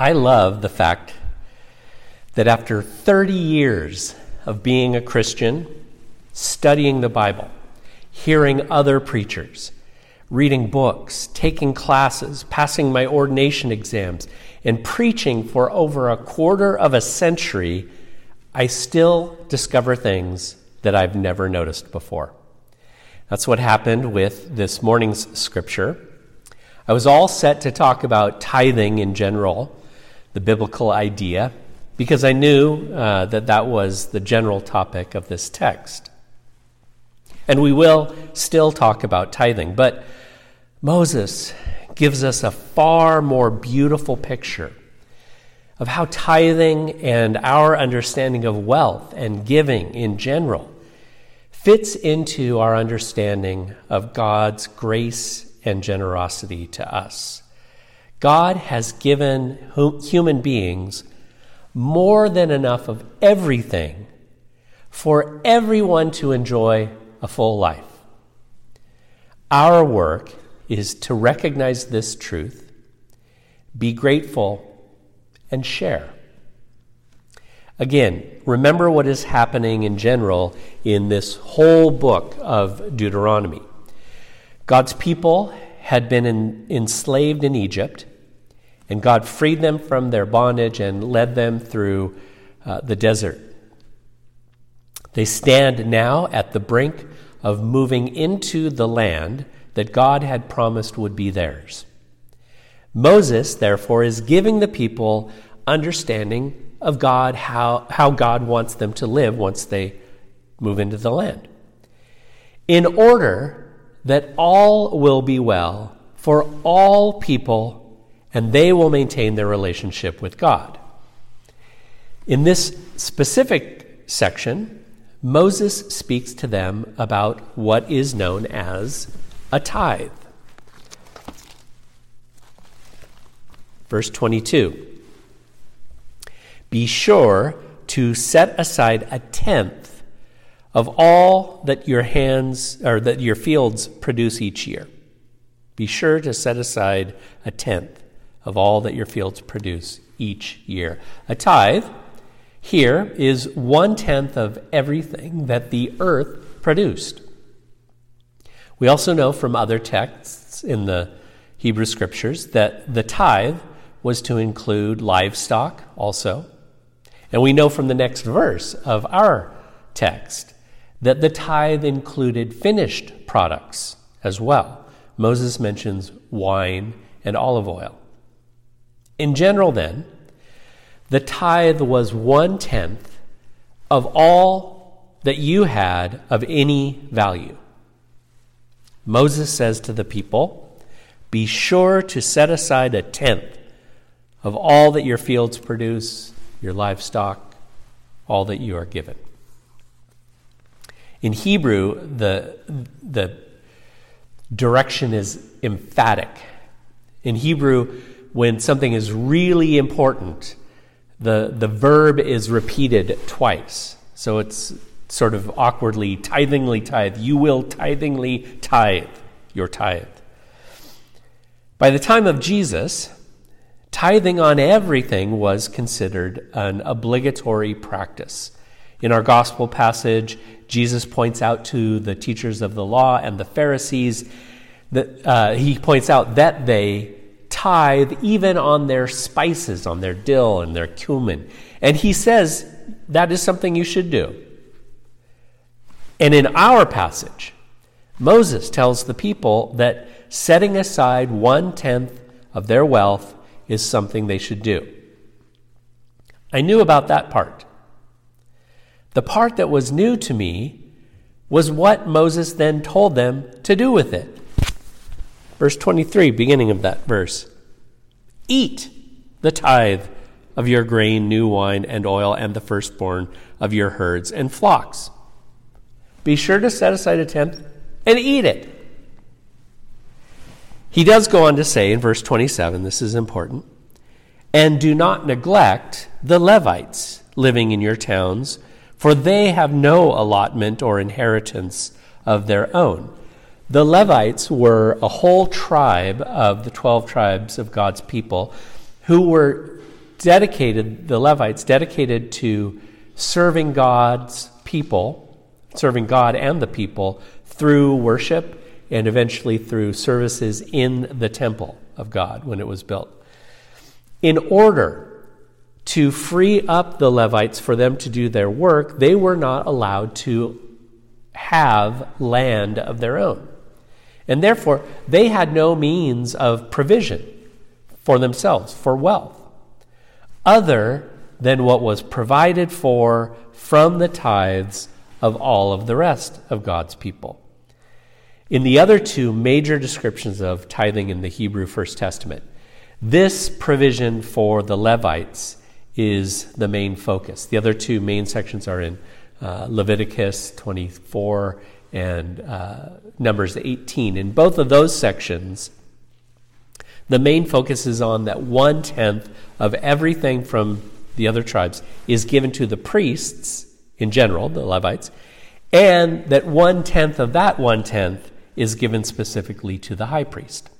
I love the fact that after 30 years of being a Christian, studying the Bible, hearing other preachers, reading books, taking classes, passing my ordination exams, and preaching for over a quarter of a century, I still discover things that I've never noticed before. That's what happened with this morning's scripture. I was all set to talk about tithing in general the biblical idea, because I knew uh, that that was the general topic of this text. And we will still talk about tithing, but Moses gives us a far more beautiful picture of how tithing and our understanding of wealth and giving in general fits into our understanding of God's grace and generosity to us. God has given human beings more than enough of everything for everyone to enjoy a full life. Our work is to recognize this truth, be grateful, and share. Again, remember what is happening in general in this whole book of Deuteronomy. God's people had been in, enslaved in Egypt, and God freed them from their bondage and led them through uh, the desert. They stand now at the brink of moving into the land that God had promised would be theirs. Moses, therefore, is giving the people understanding of God, how, how God wants them to live once they move into the land. In order that all will be well for all people, and they will maintain their relationship with God. In this specific section, Moses speaks to them about what is known as a tithe. Verse 22 Be sure to set aside a tenth of all that your hands or that your fields produce each year. Be sure to set aside a tenth of all that your fields produce each year. A tithe here is one tenth of everything that the earth produced. We also know from other texts in the Hebrew scriptures that the tithe was to include livestock also. And we know from the next verse of our text that the tithe included finished products as well. Moses mentions wine and olive oil. In general, then, the tithe was one tenth of all that you had of any value. Moses says to the people, Be sure to set aside a tenth of all that your fields produce, your livestock, all that you are given. In Hebrew, the, the direction is emphatic. In Hebrew, when something is really important, the, the verb is repeated twice. So it's sort of awkwardly, tithingly tithe. You will tithingly tithe your tithe. By the time of Jesus, tithing on everything was considered an obligatory practice. In our gospel passage, Jesus points out to the teachers of the law and the Pharisees that uh, he points out that they tithe even on their spices, on their dill and their cumin. And he says that is something you should do. And in our passage, Moses tells the people that setting aside one tenth of their wealth is something they should do. I knew about that part. The part that was new to me was what Moses then told them to do with it. Verse 23, beginning of that verse Eat the tithe of your grain, new wine, and oil, and the firstborn of your herds and flocks. Be sure to set aside a tenth and eat it. He does go on to say in verse 27, this is important, and do not neglect the Levites living in your towns for they have no allotment or inheritance of their own. The Levites were a whole tribe of the 12 tribes of God's people who were dedicated, the Levites, dedicated to serving God's people, serving God and the people through worship and eventually through services in the temple of God when it was built. In order to free up the Levites for them to do their work, they were not allowed to have land of their own. And therefore, they had no means of provision for themselves, for wealth, other than what was provided for from the tithes of all of the rest of God's people. In the other two major descriptions of tithing in the Hebrew First Testament, this provision for the Levites is the main focus. The other two main sections are in uh, Leviticus 24 and uh, Numbers 18. In both of those sections, the main focus is on that one tenth of everything from the other tribes is given to the priests in general, the Levites, and that one tenth of that one tenth is given specifically to the high priest.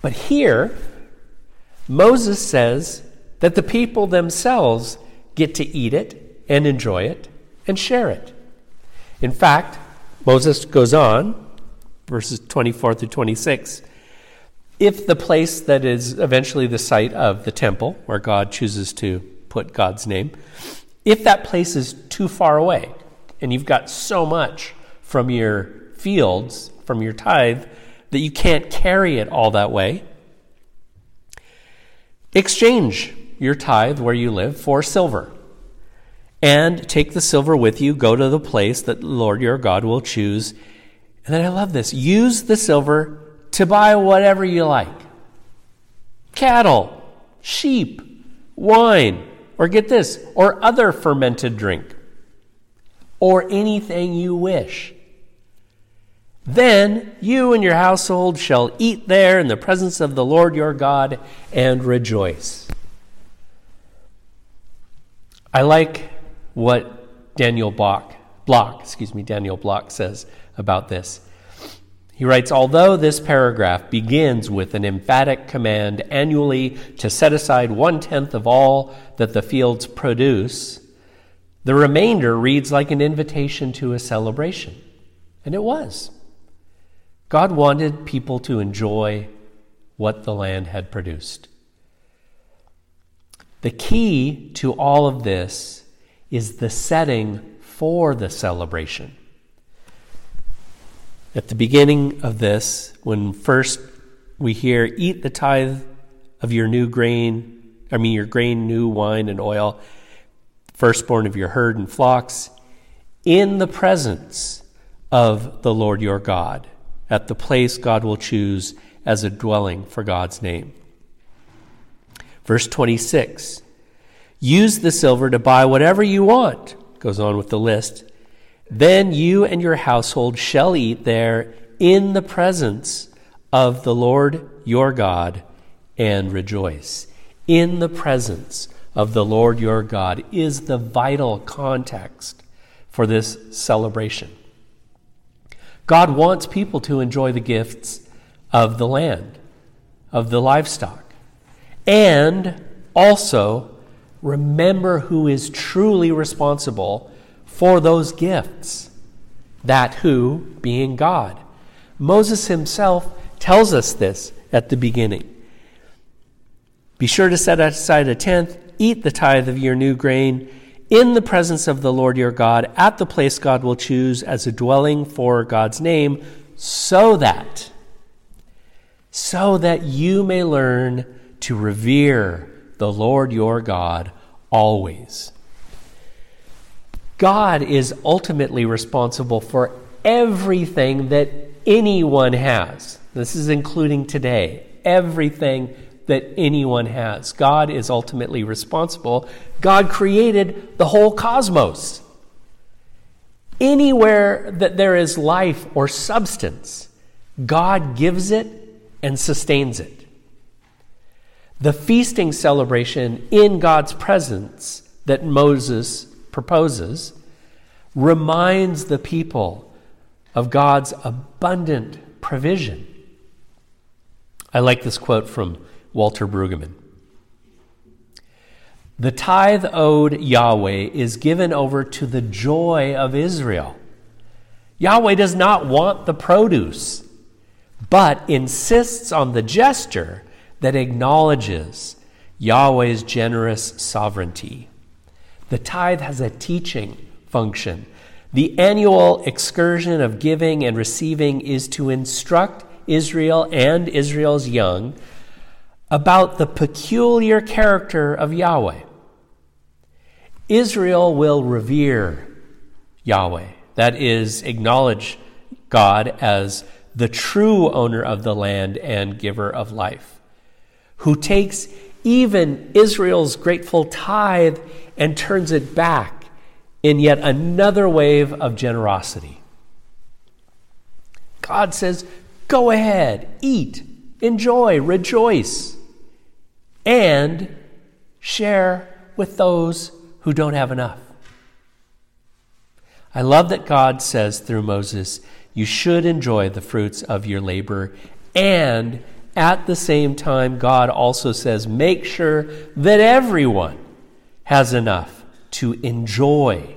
But here, Moses says that the people themselves get to eat it and enjoy it and share it. In fact, Moses goes on, verses 24 through 26. If the place that is eventually the site of the temple, where God chooses to put God's name, if that place is too far away and you've got so much from your fields from your tithe that you can't carry it all that way. Exchange your tithe where you live for silver. And take the silver with you, go to the place that the Lord your God will choose. And then I love this use the silver to buy whatever you like cattle, sheep, wine, or get this, or other fermented drink, or anything you wish. Then you and your household shall eat there in the presence of the Lord your God and rejoice. I like what Daniel Block, Block, excuse me, Daniel Block says about this. He writes, although this paragraph begins with an emphatic command annually to set aside one tenth of all that the fields produce, the remainder reads like an invitation to a celebration. And it was. God wanted people to enjoy what the land had produced. The key to all of this is the setting for the celebration. At the beginning of this, when first we hear, Eat the tithe of your new grain, I mean, your grain, new wine, and oil, firstborn of your herd and flocks, in the presence of the Lord your God at the place God will choose as a dwelling for God's name. Verse 26 Use the silver to buy whatever you want, goes on with the list. Then you and your household shall eat there in the presence of the Lord your God and rejoice. In the presence of the Lord your God is the vital context for this celebration. God wants people to enjoy the gifts of the land, of the livestock, and also remember who is truly responsible for those gifts. That who being God. Moses himself tells us this at the beginning. Be sure to set aside a tenth, eat the tithe of your new grain in the presence of the Lord your God at the place God will choose as a dwelling for God's name, so that, so that you may learn to revere the Lord your God always. God is ultimately responsible for everything that anyone has. This is including today. Everything that anyone has. God is ultimately responsible. God created the whole cosmos. Anywhere that there is life or substance, God gives it and sustains it. The feasting celebration in God's presence that Moses proposes reminds the people of God's abundant provision. I like this quote from Walter Brueggemann. The tithe owed Yahweh is given over to the joy of Israel. Yahweh does not want the produce, but insists on the gesture that acknowledges Yahweh's generous sovereignty. The tithe has a teaching function. The annual excursion of giving and receiving is to instruct Israel and Israel's young about the peculiar character of Yahweh. Israel will revere Yahweh, that is, acknowledge God as the true owner of the land and giver of life, who takes even Israel's grateful tithe and turns it back in yet another wave of generosity. God says, Go ahead, eat, enjoy, rejoice, and share with those who don't have enough. I love that God says through Moses, You should enjoy the fruits of your labor and at the same time, God also says, make sure that everyone has enough to enjoy.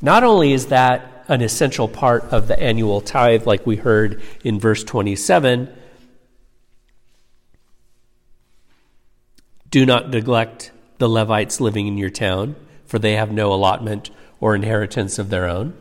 Not only is that an essential part of the annual tithe, like we heard in verse 27, do not neglect the Levites living in your town, for they have no allotment or inheritance of their own.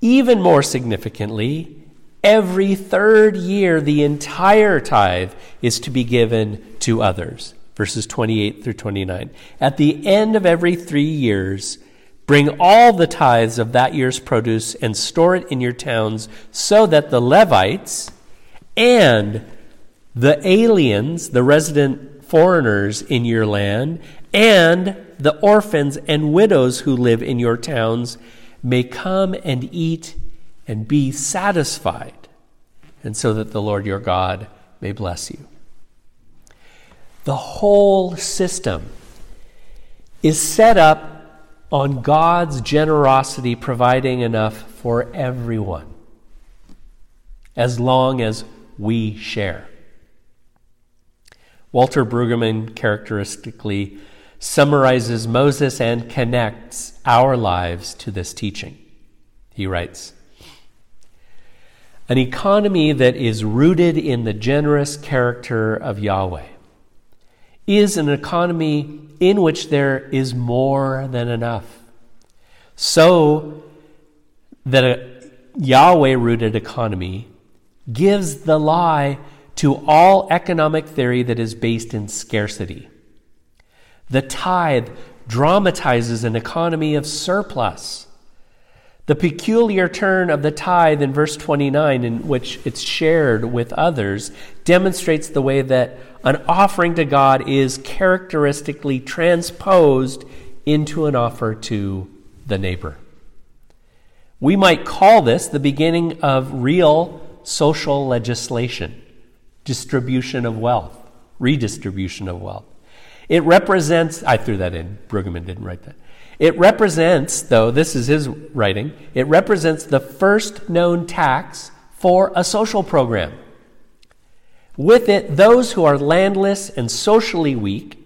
Even more significantly, Every third year, the entire tithe is to be given to others. Verses 28 through 29. At the end of every three years, bring all the tithes of that year's produce and store it in your towns so that the Levites and the aliens, the resident foreigners in your land, and the orphans and widows who live in your towns may come and eat and be satisfied, and so that the Lord your God may bless you. The whole system is set up on God's generosity providing enough for everyone, as long as we share. Walter Brueggemann characteristically summarizes Moses and connects our lives to this teaching. He writes, an economy that is rooted in the generous character of Yahweh is an economy in which there is more than enough. So that a Yahweh rooted economy gives the lie to all economic theory that is based in scarcity. The tithe dramatizes an economy of surplus the peculiar turn of the tithe in verse 29, in which it's shared with others, demonstrates the way that an offering to God is characteristically transposed into an offer to the neighbor. We might call this the beginning of real social legislation, distribution of wealth, redistribution of wealth. It represents, I threw that in, Brueggemann didn't write that. It represents, though, this is his writing, it represents the first known tax for a social program. With it, those who are landless and socially weak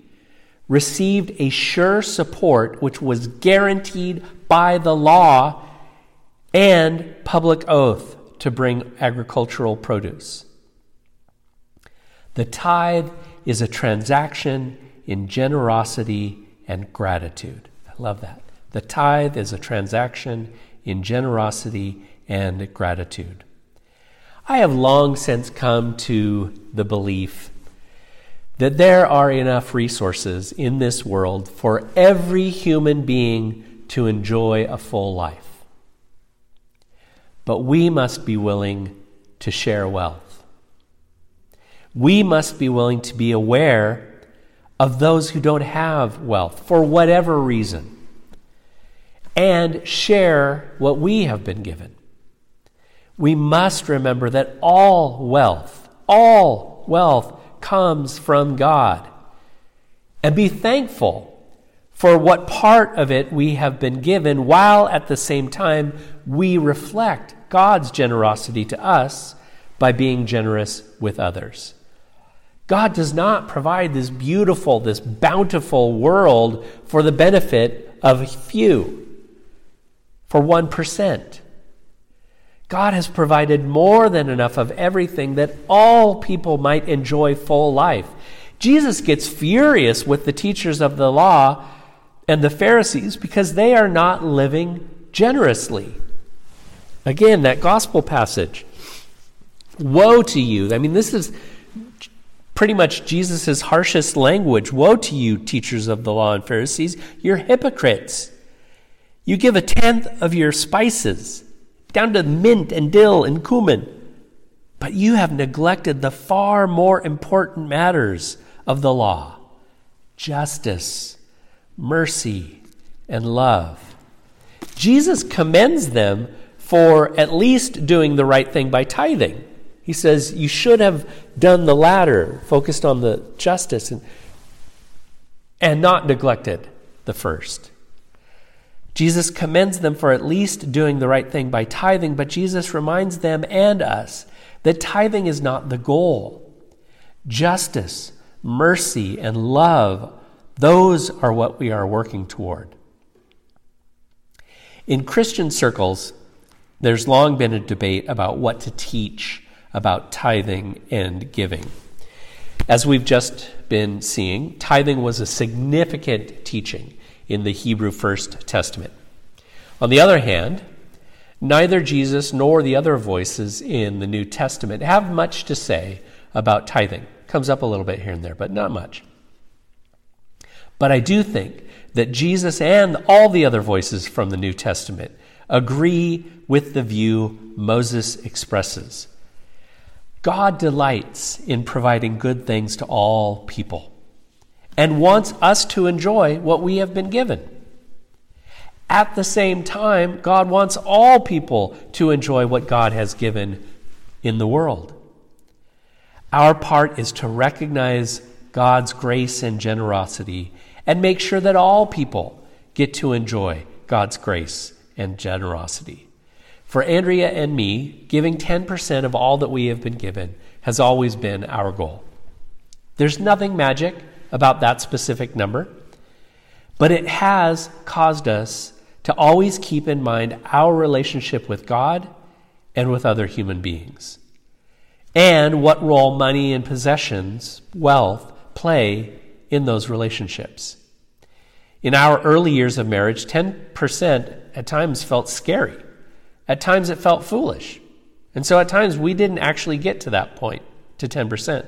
received a sure support which was guaranteed by the law and public oath to bring agricultural produce. The tithe is a transaction in generosity and gratitude. Love that. The tithe is a transaction in generosity and gratitude. I have long since come to the belief that there are enough resources in this world for every human being to enjoy a full life. But we must be willing to share wealth. We must be willing to be aware of those who don't have wealth for whatever reason and share what we have been given. We must remember that all wealth, all wealth comes from God. And be thankful for what part of it we have been given, while at the same time we reflect God's generosity to us by being generous with others. God does not provide this beautiful, this bountiful world for the benefit of few, for 1%. God has provided more than enough of everything that all people might enjoy full life. Jesus gets furious with the teachers of the law and the Pharisees because they are not living generously. Again, that gospel passage. Woe to you. I mean, this is pretty much Jesus' harshest language. Woe to you, teachers of the law and Pharisees. You're hypocrites. You give a tenth of your spices, down to mint and dill and cumin, but you have neglected the far more important matters of the law justice, mercy, and love. Jesus commends them for at least doing the right thing by tithing. He says you should have done the latter, focused on the justice, and, and not neglected the first. Jesus commends them for at least doing the right thing by tithing, but Jesus reminds them and us that tithing is not the goal. Justice, mercy, and love, those are what we are working toward. In Christian circles, there's long been a debate about what to teach about tithing and giving. As we've just been seeing, tithing was a significant teaching in the Hebrew First Testament. On the other hand, neither Jesus nor the other voices in the New Testament have much to say about tithing. Comes up a little bit here and there, but not much. But I do think that Jesus and all the other voices from the New Testament agree with the view Moses expresses God delights in providing good things to all people and wants us to enjoy what we have been given. At the same time, God wants all people to enjoy what God has given in the world. Our part is to recognize God's grace and generosity and make sure that all people get to enjoy God's grace and generosity. For Andrea and me, giving 10% of all that we have been given has always been our goal. There's nothing magic about that specific number, but it has caused us to always keep in mind our relationship with God and with other human beings, and what role money and possessions, wealth, play in those relationships. In our early years of marriage, 10% at times felt scary. At times it felt foolish. And so at times we didn't actually get to that point, to 10%.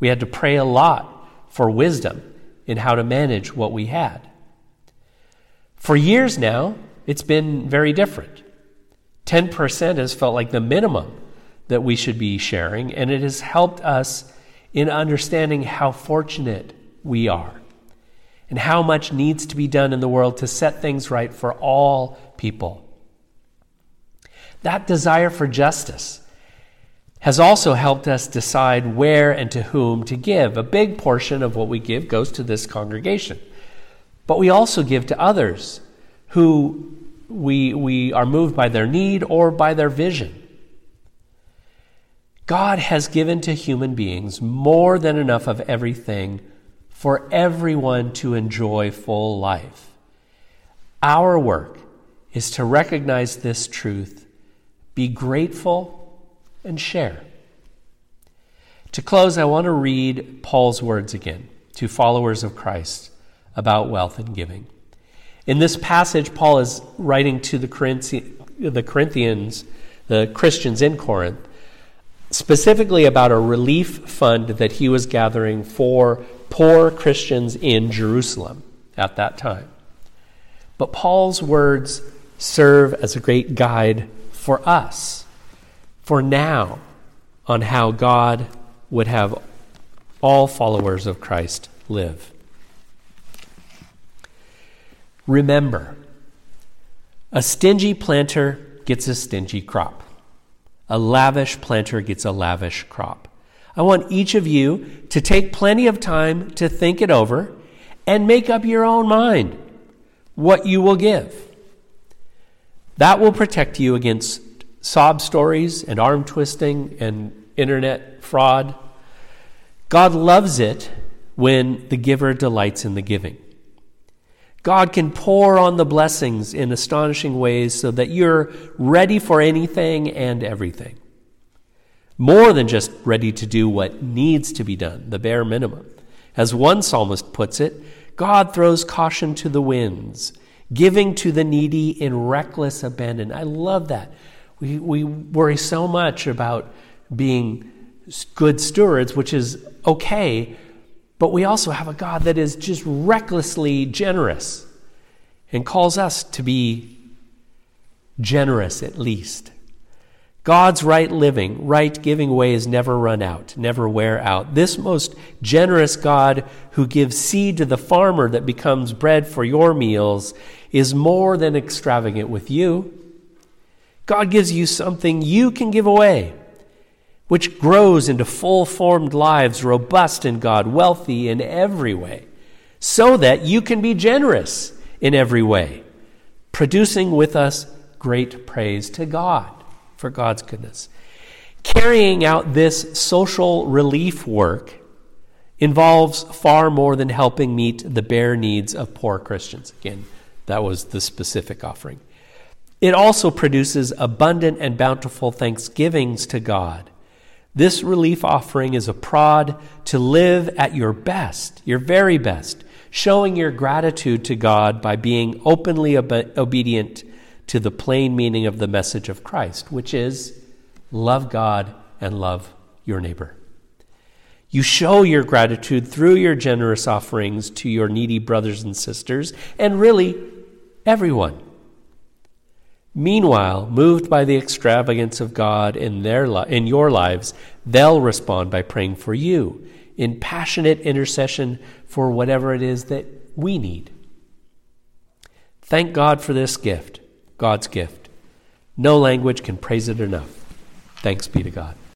We had to pray a lot for wisdom in how to manage what we had. For years now, it's been very different. 10% has felt like the minimum that we should be sharing, and it has helped us in understanding how fortunate we are and how much needs to be done in the world to set things right for all people. That desire for justice has also helped us decide where and to whom to give. A big portion of what we give goes to this congregation. But we also give to others who we, we are moved by their need or by their vision. God has given to human beings more than enough of everything for everyone to enjoy full life. Our work is to recognize this truth be grateful, and share. To close, I want to read Paul's words again to followers of Christ about wealth and giving. In this passage, Paul is writing to the, Corinthians, the Christians in Corinth, specifically about a relief fund that he was gathering for poor Christians in Jerusalem at that time. But Paul's words serve as a great guide for us, for now, on how God would have all followers of Christ live. Remember, a stingy planter gets a stingy crop. A lavish planter gets a lavish crop. I want each of you to take plenty of time to think it over and make up your own mind what you will give. That will protect you against sob stories and arm twisting and internet fraud. God loves it when the giver delights in the giving. God can pour on the blessings in astonishing ways so that you're ready for anything and everything. More than just ready to do what needs to be done, the bare minimum. As one psalmist puts it, God throws caution to the winds, giving to the needy in reckless abandon. I love that. We, we worry so much about being good stewards, which is okay, but we also have a God that is just recklessly generous and calls us to be generous at least. God's right living, right giving way is never run out, never wear out. This most generous God who gives seed to the farmer that becomes bread for your meals is more than extravagant with you. God gives you something you can give away which grows into full formed lives, robust in God, wealthy in every way, so that you can be generous in every way, producing with us great praise to God for God's goodness. Carrying out this social relief work involves far more than helping meet the bare needs of poor Christians. Again, that was the specific offering. It also produces abundant and bountiful thanksgivings to God this relief offering is a prod to live at your best, your very best, showing your gratitude to God by being openly obe- obedient to the plain meaning of the message of Christ, which is love God and love your neighbor. You show your gratitude through your generous offerings to your needy brothers and sisters, and really everyone. Meanwhile, moved by the extravagance of God in, their li- in your lives, they'll respond by praying for you in passionate intercession for whatever it is that we need. Thank God for this gift, God's gift. No language can praise it enough. Thanks be to God.